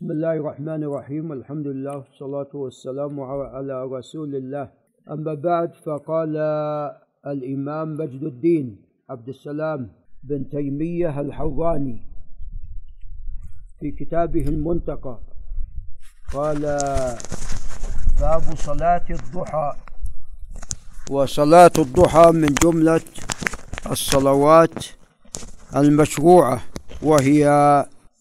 بسم الله الرحمن الرحيم الحمد لله والصلاة والسلام على رسول الله. أما بعد فقال الإمام مجد الدين عبد السلام بن تيمية الحراني في كتابه المنتقى. قال باب صلاة الضحى. وصلاة الضحى من جملة الصلوات المشروعة وهي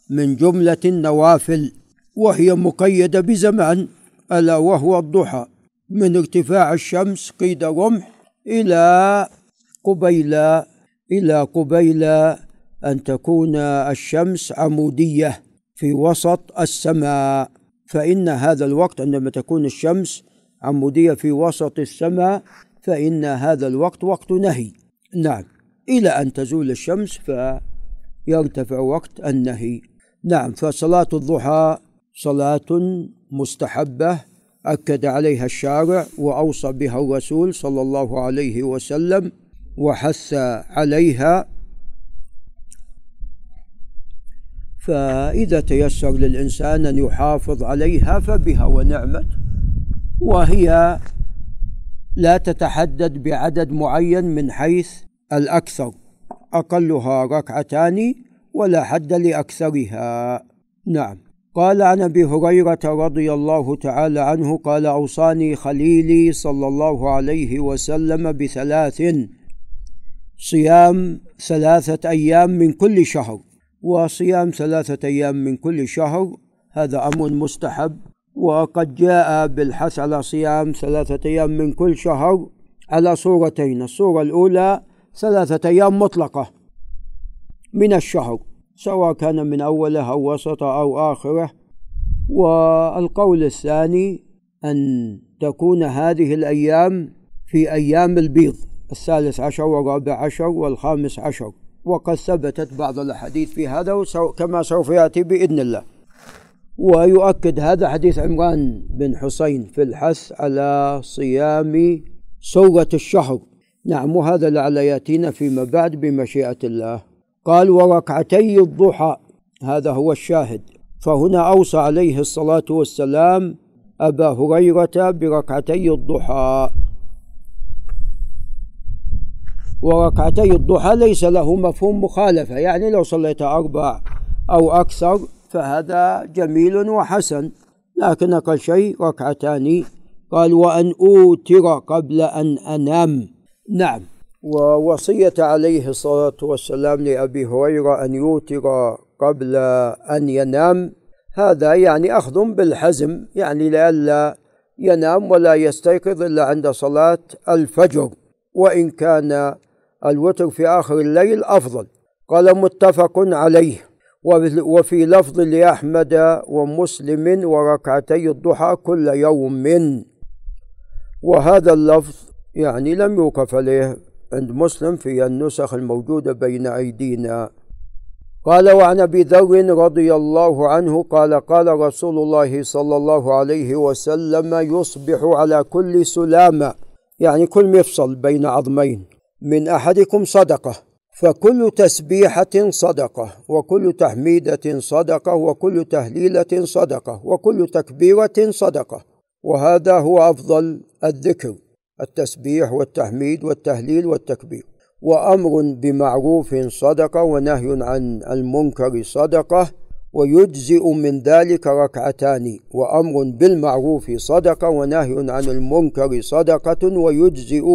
من جملة النوافل وهي مقيدة بزمان ألا وهو الضحى. من ارتفاع الشمس قيد رمح إلى قبيل إلى قبيل أن تكون الشمس عمودية في وسط السماء. فإن هذا الوقت عندما تكون الشمس عمودية في وسط السماء فإن هذا الوقت وقت نهي. نعم إلى أن تزول الشمس فيرتفع وقت النهي. نعم فصلاة الضحى صلاة مستحبة أكد عليها الشارع وأوصى بها الرسول صلى الله عليه وسلم وحث عليها. فإذا تيسر للإنسان أن يحافظ عليها فبها ونعمت وهي لا تتحدد بعدد معين من حيث الأكثر أقلها ركعتان ولا حد لأكثرها. نعم. قال عن أبي هريرة رضي الله تعالى عنه قال أوصاني خليلي صلى الله عليه وسلم بثلاث صيام ثلاثة أيام من كل شهر. وصيام ثلاثة أيام من كل شهر هذا أمر مستحب. وقد جاء بالحث على صيام ثلاثة أيام من كل شهر على صورتين الصورة الأولى ثلاثة أيام مطلقة. من الشهر سواء كان من أوله أو وسطه أو آخره. والقول الثاني أن تكون هذه الأيام في أيام البيض الثالث عشر والرابع عشر والخامس عشر. وقد ثبتت بعض الأحاديث في هذا كما سوف يأتي بإذن الله. ويؤكد هذا حديث عمران بن حسين في الحث على صيام سورة الشهر نعم وهذا لعل يأتينا فيما بعد بمشيئة الله. قال وركعتي الضحى. هذا هو الشاهد. فهنا أوصى عليه الصلاة والسلام أبا هريرة بركعتي الضحى. وركعتي الضحى ليس له مفهوم مخالفة يعني لو صليت أربع أو أكثر فهذا جميل وحسن لكن أقل شيء ركعتان. قال وأن أوتر قبل أن أنام. نعم. ووصية عليه الصلاة والسلام لأبي هريرة أن يوتر قبل أن ينام. هذا يعني أخذ بالحزم يعني لئلا ينام ولا يستيقظ إلا عند صلاة الفجر وإن كان الوتر في آخر الليل أفضل. قال متفق عليه. وفي لفظ لأحمد ومسلم وركعتي الضحى كل يوم. وهذا اللفظ يعني لم يوقف عليه عند مسلم في النسخ الموجودة بين أيدينا. قال وعن أبي ذر رضي الله عنه قال قال رسول الله صلى الله عليه وسلم يصبح على كل سلامة يعني كل مفصل بين عظمين من أحدكم صدقة فكل تسبيحة صدقة وكل تحميدة صدقة وكل تهليلة صدقة وكل تكبيرة صدقة وهذا هو أفضل الذكر. التسبيح والتحميد والتهليل والتكبير. وأمر بمعروف صدقة ونهي عن المنكر صدقة ويجزئ من ذلك ركعتان. وأمر بالمعروف صدقة ونهي عن المنكر صدقة ويجزئ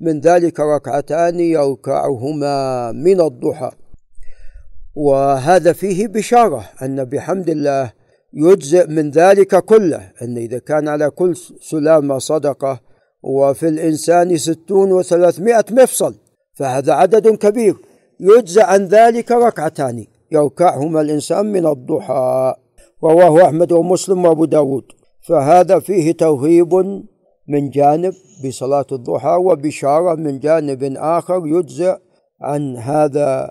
من ذلك ركعتان يركعهما من الضحى. وهذا فيه بشارة أن بحمد الله يجزئ من ذلك كله أن إذا كان على كل سلامة صدقة وفي الإنسان ستون وثلاثمائة مفصل فهذا عدد كبير. يجزى عن ذلك ركعتان يركعهما الإنسان من الضحى. رواه أحمد ومسلم وأبو داود. فهذا فيه توهيب من جانب بصلاة الضحى وبشارة من جانب آخر يجزى عن هذا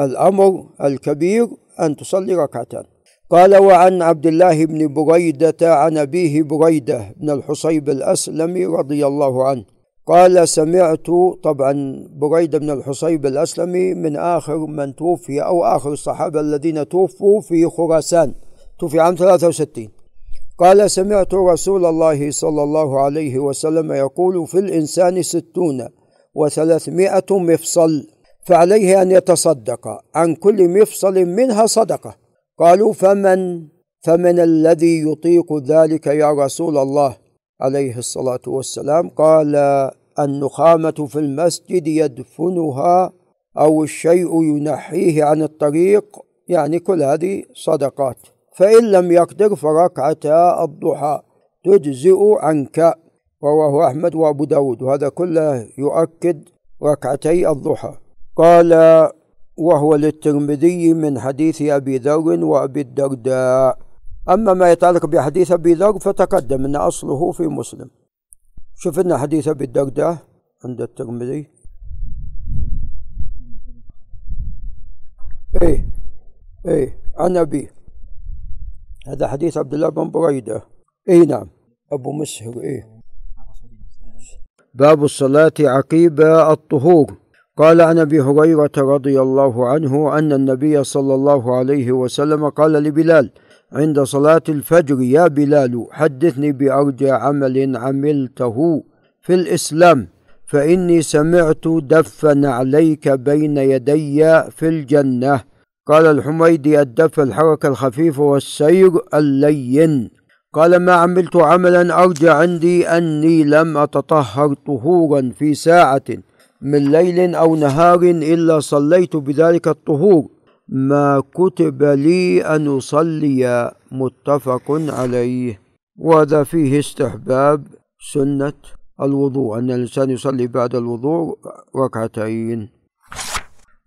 الأمر الكبير أن تصلي ركعتان. قال وعن عبد الله بن بريدة عن أبيه بريدة بن الحصيب الأسلمي رضي الله عنه. قال سمعت طبعا بريدة بن الحصيب الأسلمي من آخر من توفي أو آخر الصحابة الذين توفوا في خراسان توفي عام 63 قال سمعت رسول الله صلى الله عليه وسلم يقول في الإنسان ستون وثلاثمائة مفصل فعليه أن يتصدق عن كل مفصل منها صدقة قالوا فمن فمن الذي يطيق ذلك يا رسول الله؟ عليه الصلاة والسلام. قال النخامة في المسجد يدفنها أو الشيء ينحيه عن الطريق. يعني كل هذه صدقات. فإن لم يقدر فركعتا الضحى تجزئ عنك. رواه أحمد وأبو داود. وهذا كله يؤكد ركعتي الضحى. قال وهو للترمذي من حديث أبي ذر وأبي الدرداء. أما ما يتعلق بحديث أبي ذر فتقدم أن أصله في مسلم. شفنا حديث أبي الدرداء عند الترمذي. إيه إيه عن أبيه هذا حديث عبد الله بن بريدة. إيه نعم. أبو مسهر إيه. باب الصلاة عقيب الطهور. قال عن أبي هريرة رضي الله عنه أن النبي صلى الله عليه وسلم قال لبلال عند صلاة الفجر يا بلال حدثني بأرجى عمل عملته في الإسلام فإني سمعت دفا عليك بين يدي في الجنة. قال الحميدي الدف الحركة الخفيفه والسير اللين. قال ما عملت عملا أرجى عندي أني لم أتطهر طهورا في ساعة. من ليل أو نهار إلا صليت بذلك الطهور. ما كتب لي أن أصلي متفق عليه. وهذا فيه استحباب سنة الوضوء أن الإنسان يصلي بعد الوضوء ركعتين.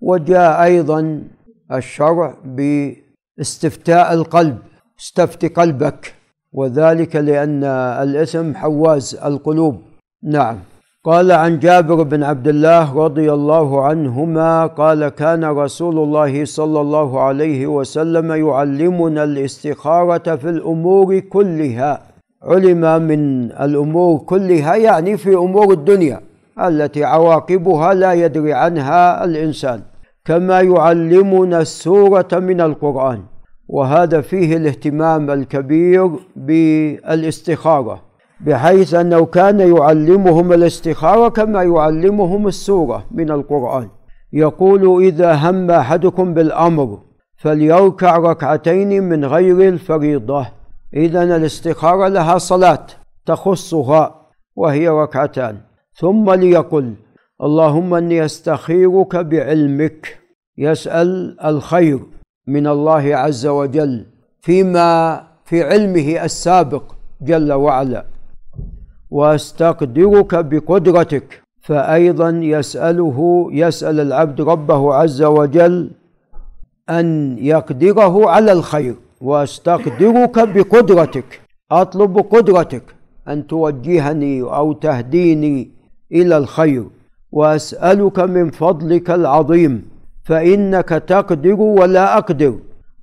وجاء أيضا الشرع باستفتاء القلب استفت قلبك وذلك لأن الاسم حواز القلوب. نعم. قال عن جابر بن عبد الله رضي الله عنهما قال كان رسول الله صلى الله عليه وسلم يعلمنا الاستخارة في الأمور كلها. علم من الأمور كلها يعني في أمور الدنيا التي عواقبها لا يدري عنها الإنسان. كما يعلمنا السورة من القرآن. وهذا فيه الاهتمام الكبير بالاستخارة. بحيث أنه كان يعلمهم الاستخارة كما يعلمهم السورة من القرآن. يقول إذا هم أحدكم بالأمر فليركع ركعتين من غير الفريضة. إذا الاستخارة لها صلاة تخصها وهي ركعتان. ثم ليقل اللهم إني أستخيرك بعلمك. يسأل الخير من الله عز وجل فيما في علمه السابق جل وعلا. وأستقدرك بقدرتك. فايضا يسأله يسأل العبد ربه عز وجل أن يقدره على الخير. وأستقدرك بقدرتك. أطلب قدرتك أن توجهني أو تهديني إلى الخير. وأسألك من فضلك العظيم. فإنك تقدر ولا أقدر.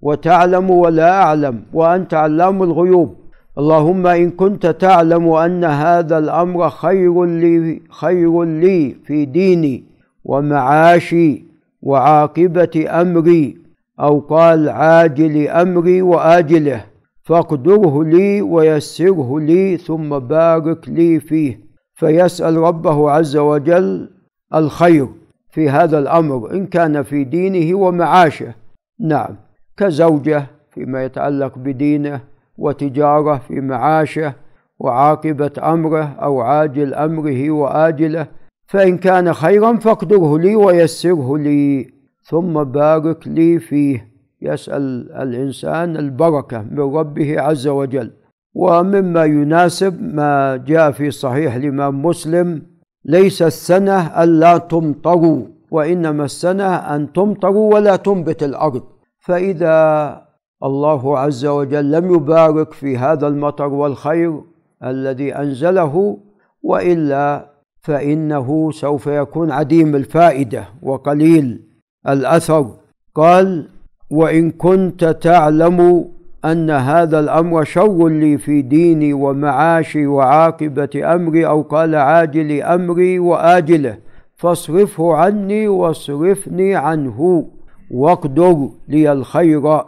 وتعلم ولا أعلم. وأنت علام الغيوب. اللهم إن كنت تعلم أن هذا الأمر خير لي خير لي في ديني ومعاشي وعاقبة أمري أو قال عاجل أمري وآجله فاقدره لي ويسره لي ثم بارك لي فيه. فيسأل ربه عز وجل الخير في هذا الأمر إن كان في دينه ومعاشه. نعم كزوجة فيما يتعلق بدينه وتجارة في معاشه وعاقبة أمره أو عاجل أمره وآجله فإن كان خيرا فاقدره لي ويسره لي ثم بارك لي فيه. يسأل الإنسان البركة من ربه عز وجل. ومما يناسب ما جاء في صحيح الإمام مسلم ليس السنة ألا تمطروا وإنما السنة أن تمطروا ولا تنبت الأرض. فإذا الله عز وجل لم يبارك في هذا المطر والخير الذي أنزله وإلا فإنه سوف يكون عديم الفائدة وقليل الأثر. قال وإن كنت تعلم أن هذا الأمر شر لي في ديني ومعاشي وعاقبة أمري أو قال عاجل أمري وآجله فاصرفه عني واصرفني عنه واقدر لي الخير.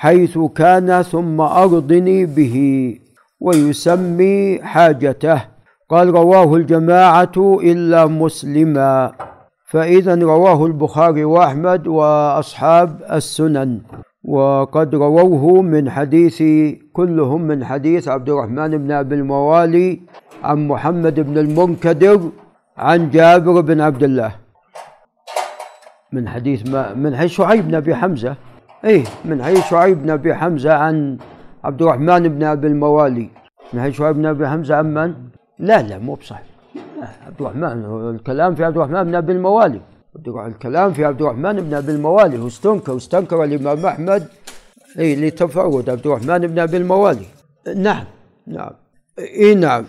حيث كان ثم أرضني به ويسمي حاجته. قال رواه الجماعة إلا مسلما. فإذا رواه البخاري وأحمد وأصحاب السنن. وقد رووه من حديث كلهم من حديث عبد الرحمن بن أبي الموالي عن محمد بن المنكدر عن جابر بن عبد الله. من حديث ما من حديث شعيب بن أبي حمزة. إيه من حديث شعيب بن أبي حمزة عن عبد الرحمن بن أبي الموالي. من حديث شعيب بن أبي حمزة عن من؟ لا لا مو بصحيح. عبد الرحمن الكلام في عبد الرحمن بن أبي الموالي. الكلام في عبد الرحمن بن أبي الموالي. واستنكر واستنكر الإمام أحمد. اي لتفرد عبد الرحمن بن أبي الموالي. نعم نعم. اي نعم.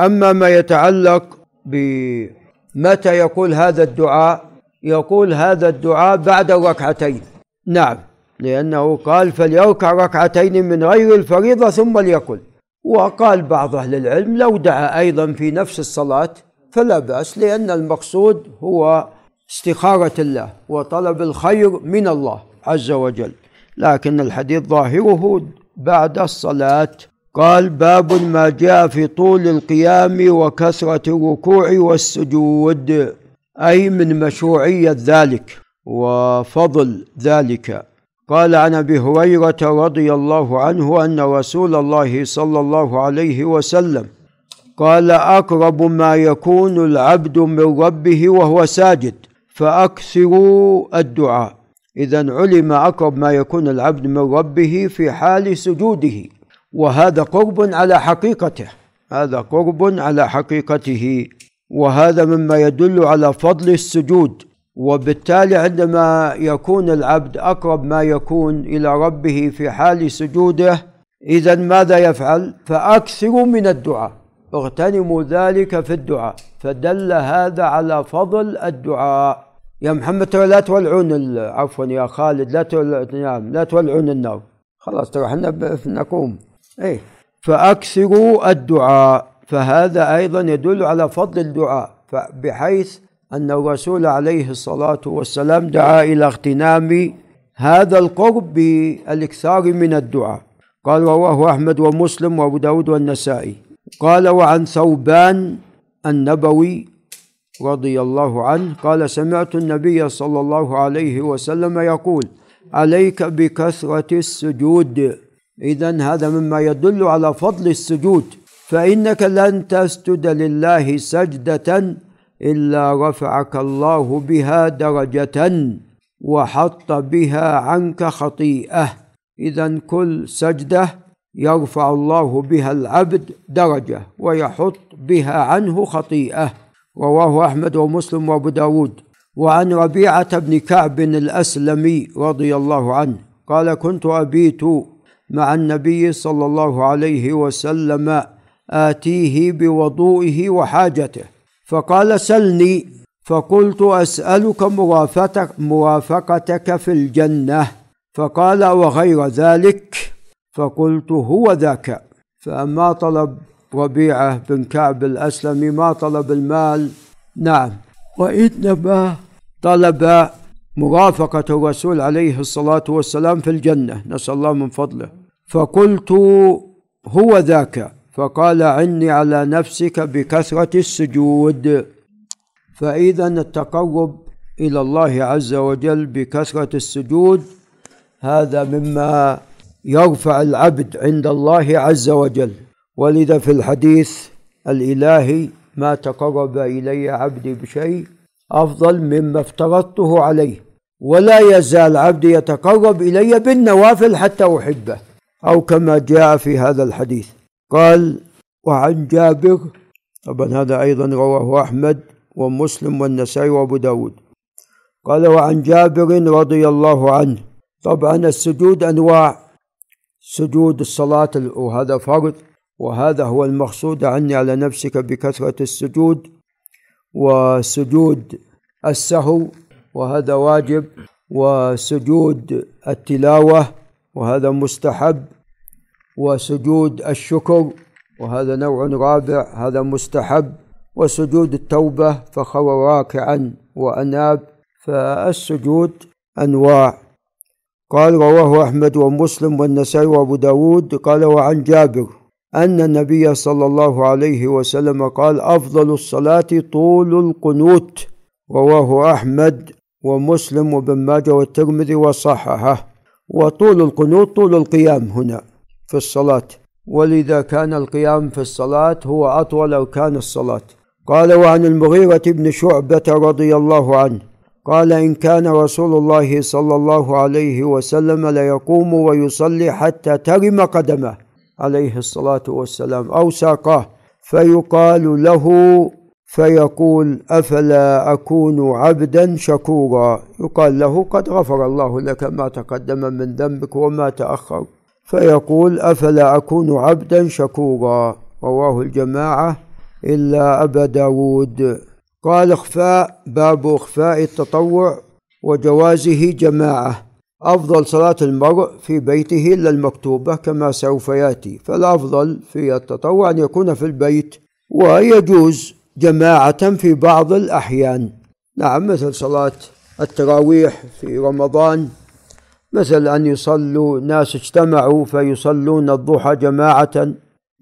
أما ما يتعلق بمتى يقول هذا الدعاء؟ يقول هذا الدعاء بعد الركعتين. نعم. لأنه قال فليركع ركعتين من غير الفريضة ثم ليقل. وقال بعض أهل العلم لو دعا أيضا في نفس الصلاة فلا بأس لأن المقصود هو استخارة الله وطلب الخير من الله عز وجل. لكن الحديث ظاهره بعد الصلاة قال باب ما جاء في طول القيام وكثرة الركوع والسجود أي من مشروعية ذلك وفضل ذلك. قال عن أبي هريرة رضي الله عنه أن رسول الله صلى الله عليه وسلم قال أقرب ما يكون العبد من ربه وهو ساجد فأكثروا الدعاء. اذا علم أقرب ما يكون العبد من ربه في حال سجوده وهذا قرب على حقيقته هذا قرب على حقيقته وهذا مما يدل على فضل السجود. وبالتالي عندما يكون العبد أقرب ما يكون إلى ربه في حال سجوده إذا ماذا يفعل؟ فأكثروا من الدعاء اغتنموا ذلك في الدعاء فدل هذا على فضل الدعاء. يا محمد ترى لا تولعون عفوا يا خالد لا نعم لا تولعون النار خلاص ترى إحنا نقوم. إيه. فأكثروا الدعاء فهذا أيضا يدل على فضل الدعاء. بحيث أن الرسول عليه الصلاة والسلام دعا إلى اغتنام هذا القرب بالإكثار من الدعاء. قال رواه أحمد ومسلم وأبو داود والنسائي. قال وعن ثوبان النبوي رضي الله عنه قال سمعت النبي صلى الله عليه وسلم يقول عليك بكثرة السجود. إذا هذا مما يدل على فضل السجود. فإنك لن تسجد لله سجدة إلا رفعك الله بها درجة وحط بها عنك خطيئة. إذا كل سجدة يرفع الله بها العبد درجة ويحط بها عنه خطيئة. رواه أحمد ومسلم وأبو داود. وعن ربيعة بن كعب الأسلمي رضي الله عنه قال كنت أبيت مع النبي صلى الله عليه وسلم آتيه بوضوئه وحاجته فقال سلني فقلت أسألك مرافقتك مرافقتك في الجنة. فقال وغير ذلك؟ فقلت هو ذاك. فما طلب ربيعة بن كعب الاسلمي ما طلب المال؟ نعم. وانما طلب مرافقه الرسول عليه الصلاة والسلام في الجنة. نسأل الله من فضله. فقلت هو ذاك. فقال عني على نفسك بكثرة السجود. فإذا التقرب إلى الله عز وجل بكثرة السجود هذا مما يرفع العبد عند الله عز وجل. ولذا في الحديث الإلهي ما تقرب إلي عبدي بشيء أفضل مما افترضته عليه. ولا يزال عبدي يتقرب إلي بالنوافل حتى أحبه أو كما جاء في هذا الحديث. قال وعن جابر طبعا هذا أيضا رواه أحمد ومسلم والنسائي وأبو داود. قال وعن جابر رضي الله عنه طبعا السجود أنواع. سجود الصلاة وهذا فرض وهذا هو المقصود عني على نفسك بكثرة السجود وسجود السهو وهذا واجب وسجود التلاوة وهذا مستحب. وسجود الشكر وهذا نوع رابع هذا مستحب. وسجود التوبة فخر راكعا وأناب فالسجود أنواع. قال رواه أحمد ومسلم والنسائي وأبو داود قال وعن جابر أن النبي صلى الله عليه وسلم قال أفضل الصلاة طول القنوت. رواه أحمد ومسلم وابن ماجه والترمذي وصححه. وطول القنوت طول القيام هنا. في الصلاة. ولذا كان القيام في الصلاة هو أطول أو كان الصلاة. قال وعن المغيرة بن شعبة رضي الله عنه قال إن كان رسول الله صلى الله عليه وسلم ليقوم ويصلي حتى ترم قدمه عليه الصلاة والسلام أو ساقاه فيقال له فيقول أفلا أكون عبدا شكورا؟ يقال له قد غفر الله لك ما تقدم من ذنبك وما تأخر فيقول أفلا أكون عبدا شكورا رواه الجماعة إلا أبا داود. قال إخفاء باب إخفاء التطوع وجوازه جماعة. أفضل صلاة المرء في بيته إلا المكتوبة كما سوف يأتي. فالأفضل في التطوع أن يكون في البيت ويجوز جماعة في بعض الأحيان. نعم مثل صلاة التراويح في رمضان. مثل أن يصلوا ناس اجتمعوا فيصلون الضحى جماعة.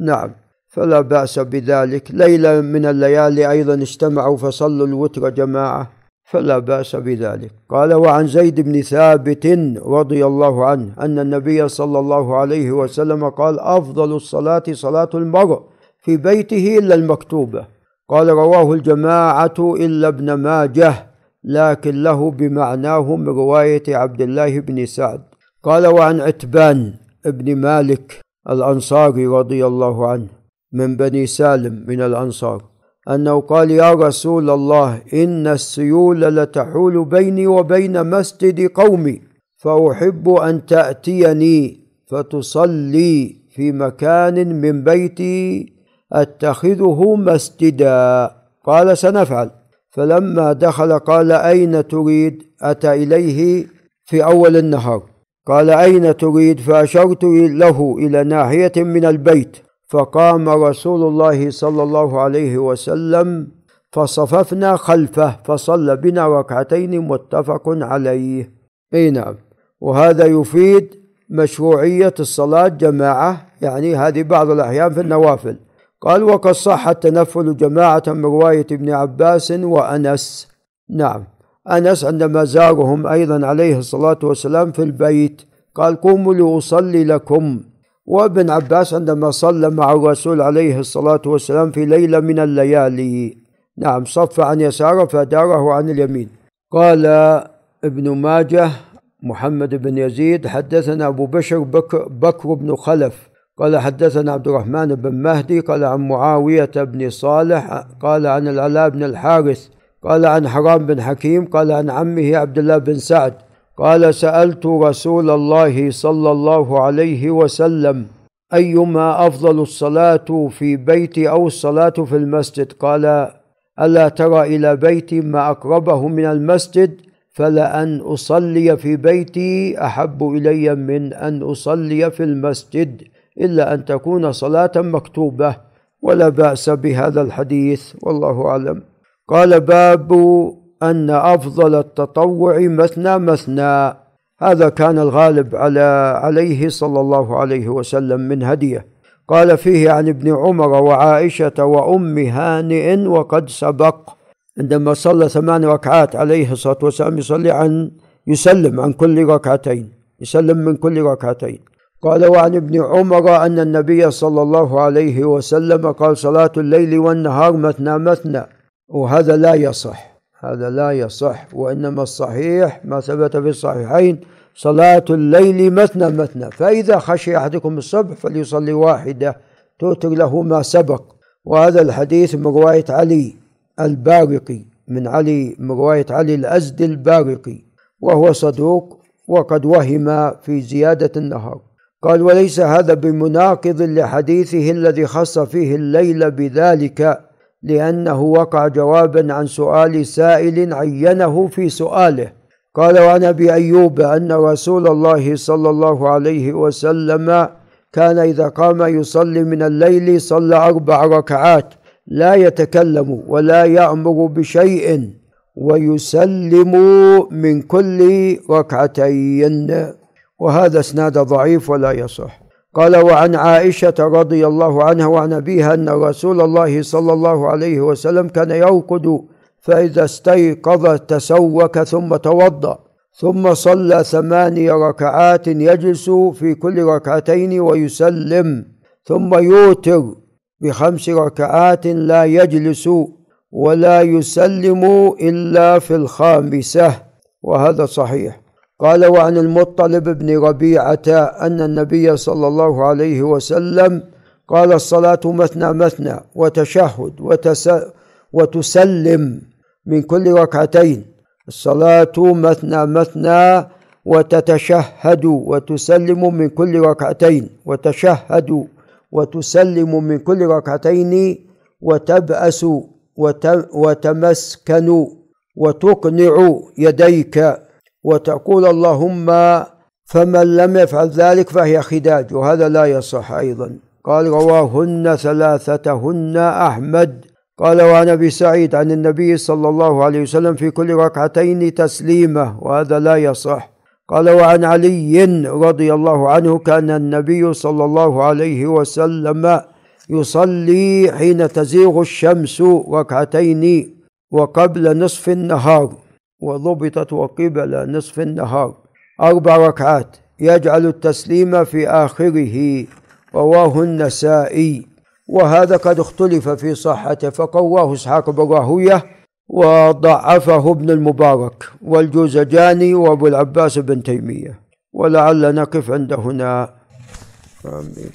نعم فلا بأس بذلك. ليلة من الليالي أيضا اجتمعوا فصلوا الوتر جماعة فلا بأس بذلك. قال وعن زيد بن ثابت رضي الله عنه أن النبي صلى الله عليه وسلم قال أفضل الصلاة صلاة المرء في بيته إلا المكتوبة. قال رواه الجماعة إلا ابن ماجه. لكن له بمعناه من رواية عبد الله بن سعد. قال وعن عتبان بن مالك الأنصاري رضي الله عنه من بني سالم من الأنصار أنه قال يا رسول الله إن السيول لتحول بيني وبين مسجد قومي فأحب أن تأتيني فتصلي في مكان من بيتي أتخذه مسجدا. قال سنفعل. فلما دخل قال أين تريد؟ أتى إليه في أول النهار. قال أين تريد؟ فأشرت له إلى ناحية من البيت. فقام رسول الله صلى الله عليه وسلم فصففنا خلفه فصلى بنا ركعتين متفق عليه. أي نعم. وهذا يفيد مشروعية الصلاة جماعة يعني هذه بعض الأحيان في النوافل. قال وقد صح التنفل جماعة من رواية ابن عباس وأنس. نعم أنس عندما زارهم أيضا عليه الصلاة والسلام في البيت قال قوموا لأصلي لكم. وابن عباس عندما صلى مع الرسول عليه الصلاة والسلام في ليلة من الليالي. نعم صف عن يساره فداره عن اليمين. قال ابن ماجه محمد بن يزيد حدثنا أبو بشر بكر, بكر بن خلف. قال حدثنا عبد الرحمن بن مهدي قال عن معاوية بن صالح قال عن العلاء بن الحارث قال عن حرام بن حكيم قال عن عمه عبد الله بن سعد قال سألت رسول الله صلى الله عليه وسلم أيما أفضل الصلاة في بيتي أو الصلاة في المسجد؟ قال ألا ترى إلى بيتي ما أقربه من المسجد فلأن أصلي في بيتي أحب إلي من أن أصلي في المسجد. إلا أن تكون صلاة مكتوبة ولا بأس بهذا الحديث والله أعلم. قال باب أن أفضل التطوع مثنى مثنى. هذا كان الغالب على عليه صلى الله عليه وسلم من هديه. قال فيه عن ابن عمر وعائشة وأم هانئ وقد سبق. عندما صلى ثمان ركعات عليه الصلاة والسلام يصلي عن يسلم عن كل ركعتين يسلم من كل ركعتين. قال وعن ابن عمر أن النبي صلى الله عليه وسلم قال صلاة الليل والنهار مثنى مثنى وهذا لا يصح هذا لا يصح وإنما الصحيح ما ثبت في الصحيحين صلاة الليل مثنى مثنى فإذا خشي أحدكم الصبح فليصلي واحدة توتر له ما سبق. وهذا الحديث من رواية علي البارقي من علي من رواية علي الأزد البارقي وهو صدوق وقد وهم في زيادة النهار. قال وليس هذا بمناقض لحديثه الذي خص فيه الليل بذلك لأنه وقع جوابا عن سؤال سائل عينه في سؤاله. قال وعن أبي أيوب أن رسول الله صلى الله عليه وسلم كان إذا قام يصلي من الليل صلى أربع ركعات لا يتكلم ولا يأمر بشيء ويسلم من كل ركعتين. وهذا إسناد ضعيف ولا يصح. قال وعن عائشة رضي الله عنها وعن أبيها أن رسول الله صلى الله عليه وسلم كان يرقد فإذا استيقظ تسوك ثم توضأ ثم صلى ثماني ركعات يجلس في كل ركعتين ويسلم ثم يوتر بخمس ركعات لا يجلس ولا يسلم إلا في الخامسة وهذا صحيح. قال وعن المطلب بن ربيعة أن النبي صلى الله عليه وسلم قال الصلاة مثنى مثنى وتشهد وتس وتسلم من كل ركعتين. الصلاة مثنى مثنى وتتشهد وتسلم من كل ركعتين. وتشهد وتسلم من كل ركعتين وتبأس وتمسكن وتقنع يديك. وتقول اللهم فمن لم يفعل ذلك فهي خداج وهذا لا يصح أيضا. قال رواهن ثلاثتهن أحمد. قال وعن أبي سعيد عن النبي صلى الله عليه وسلم في كل ركعتين تسليمة وهذا لا يصح. قال وعن علي رضي الله عنه كان النبي صلى الله عليه وسلم يصلي حين تزيغ الشمس ركعتين وقبل نصف النهار. وضبطت وقبل نصف النهار. أربع ركعات. يجعل التسليم في آخره. رواه النسائي. وهذا قد اختلف في صحته فقواه إسحاق بن راهوية وضعفه ابن المبارك والجوزجاني وأبو العباس بن تيمية. ولعل نقف عند هنا. آمين.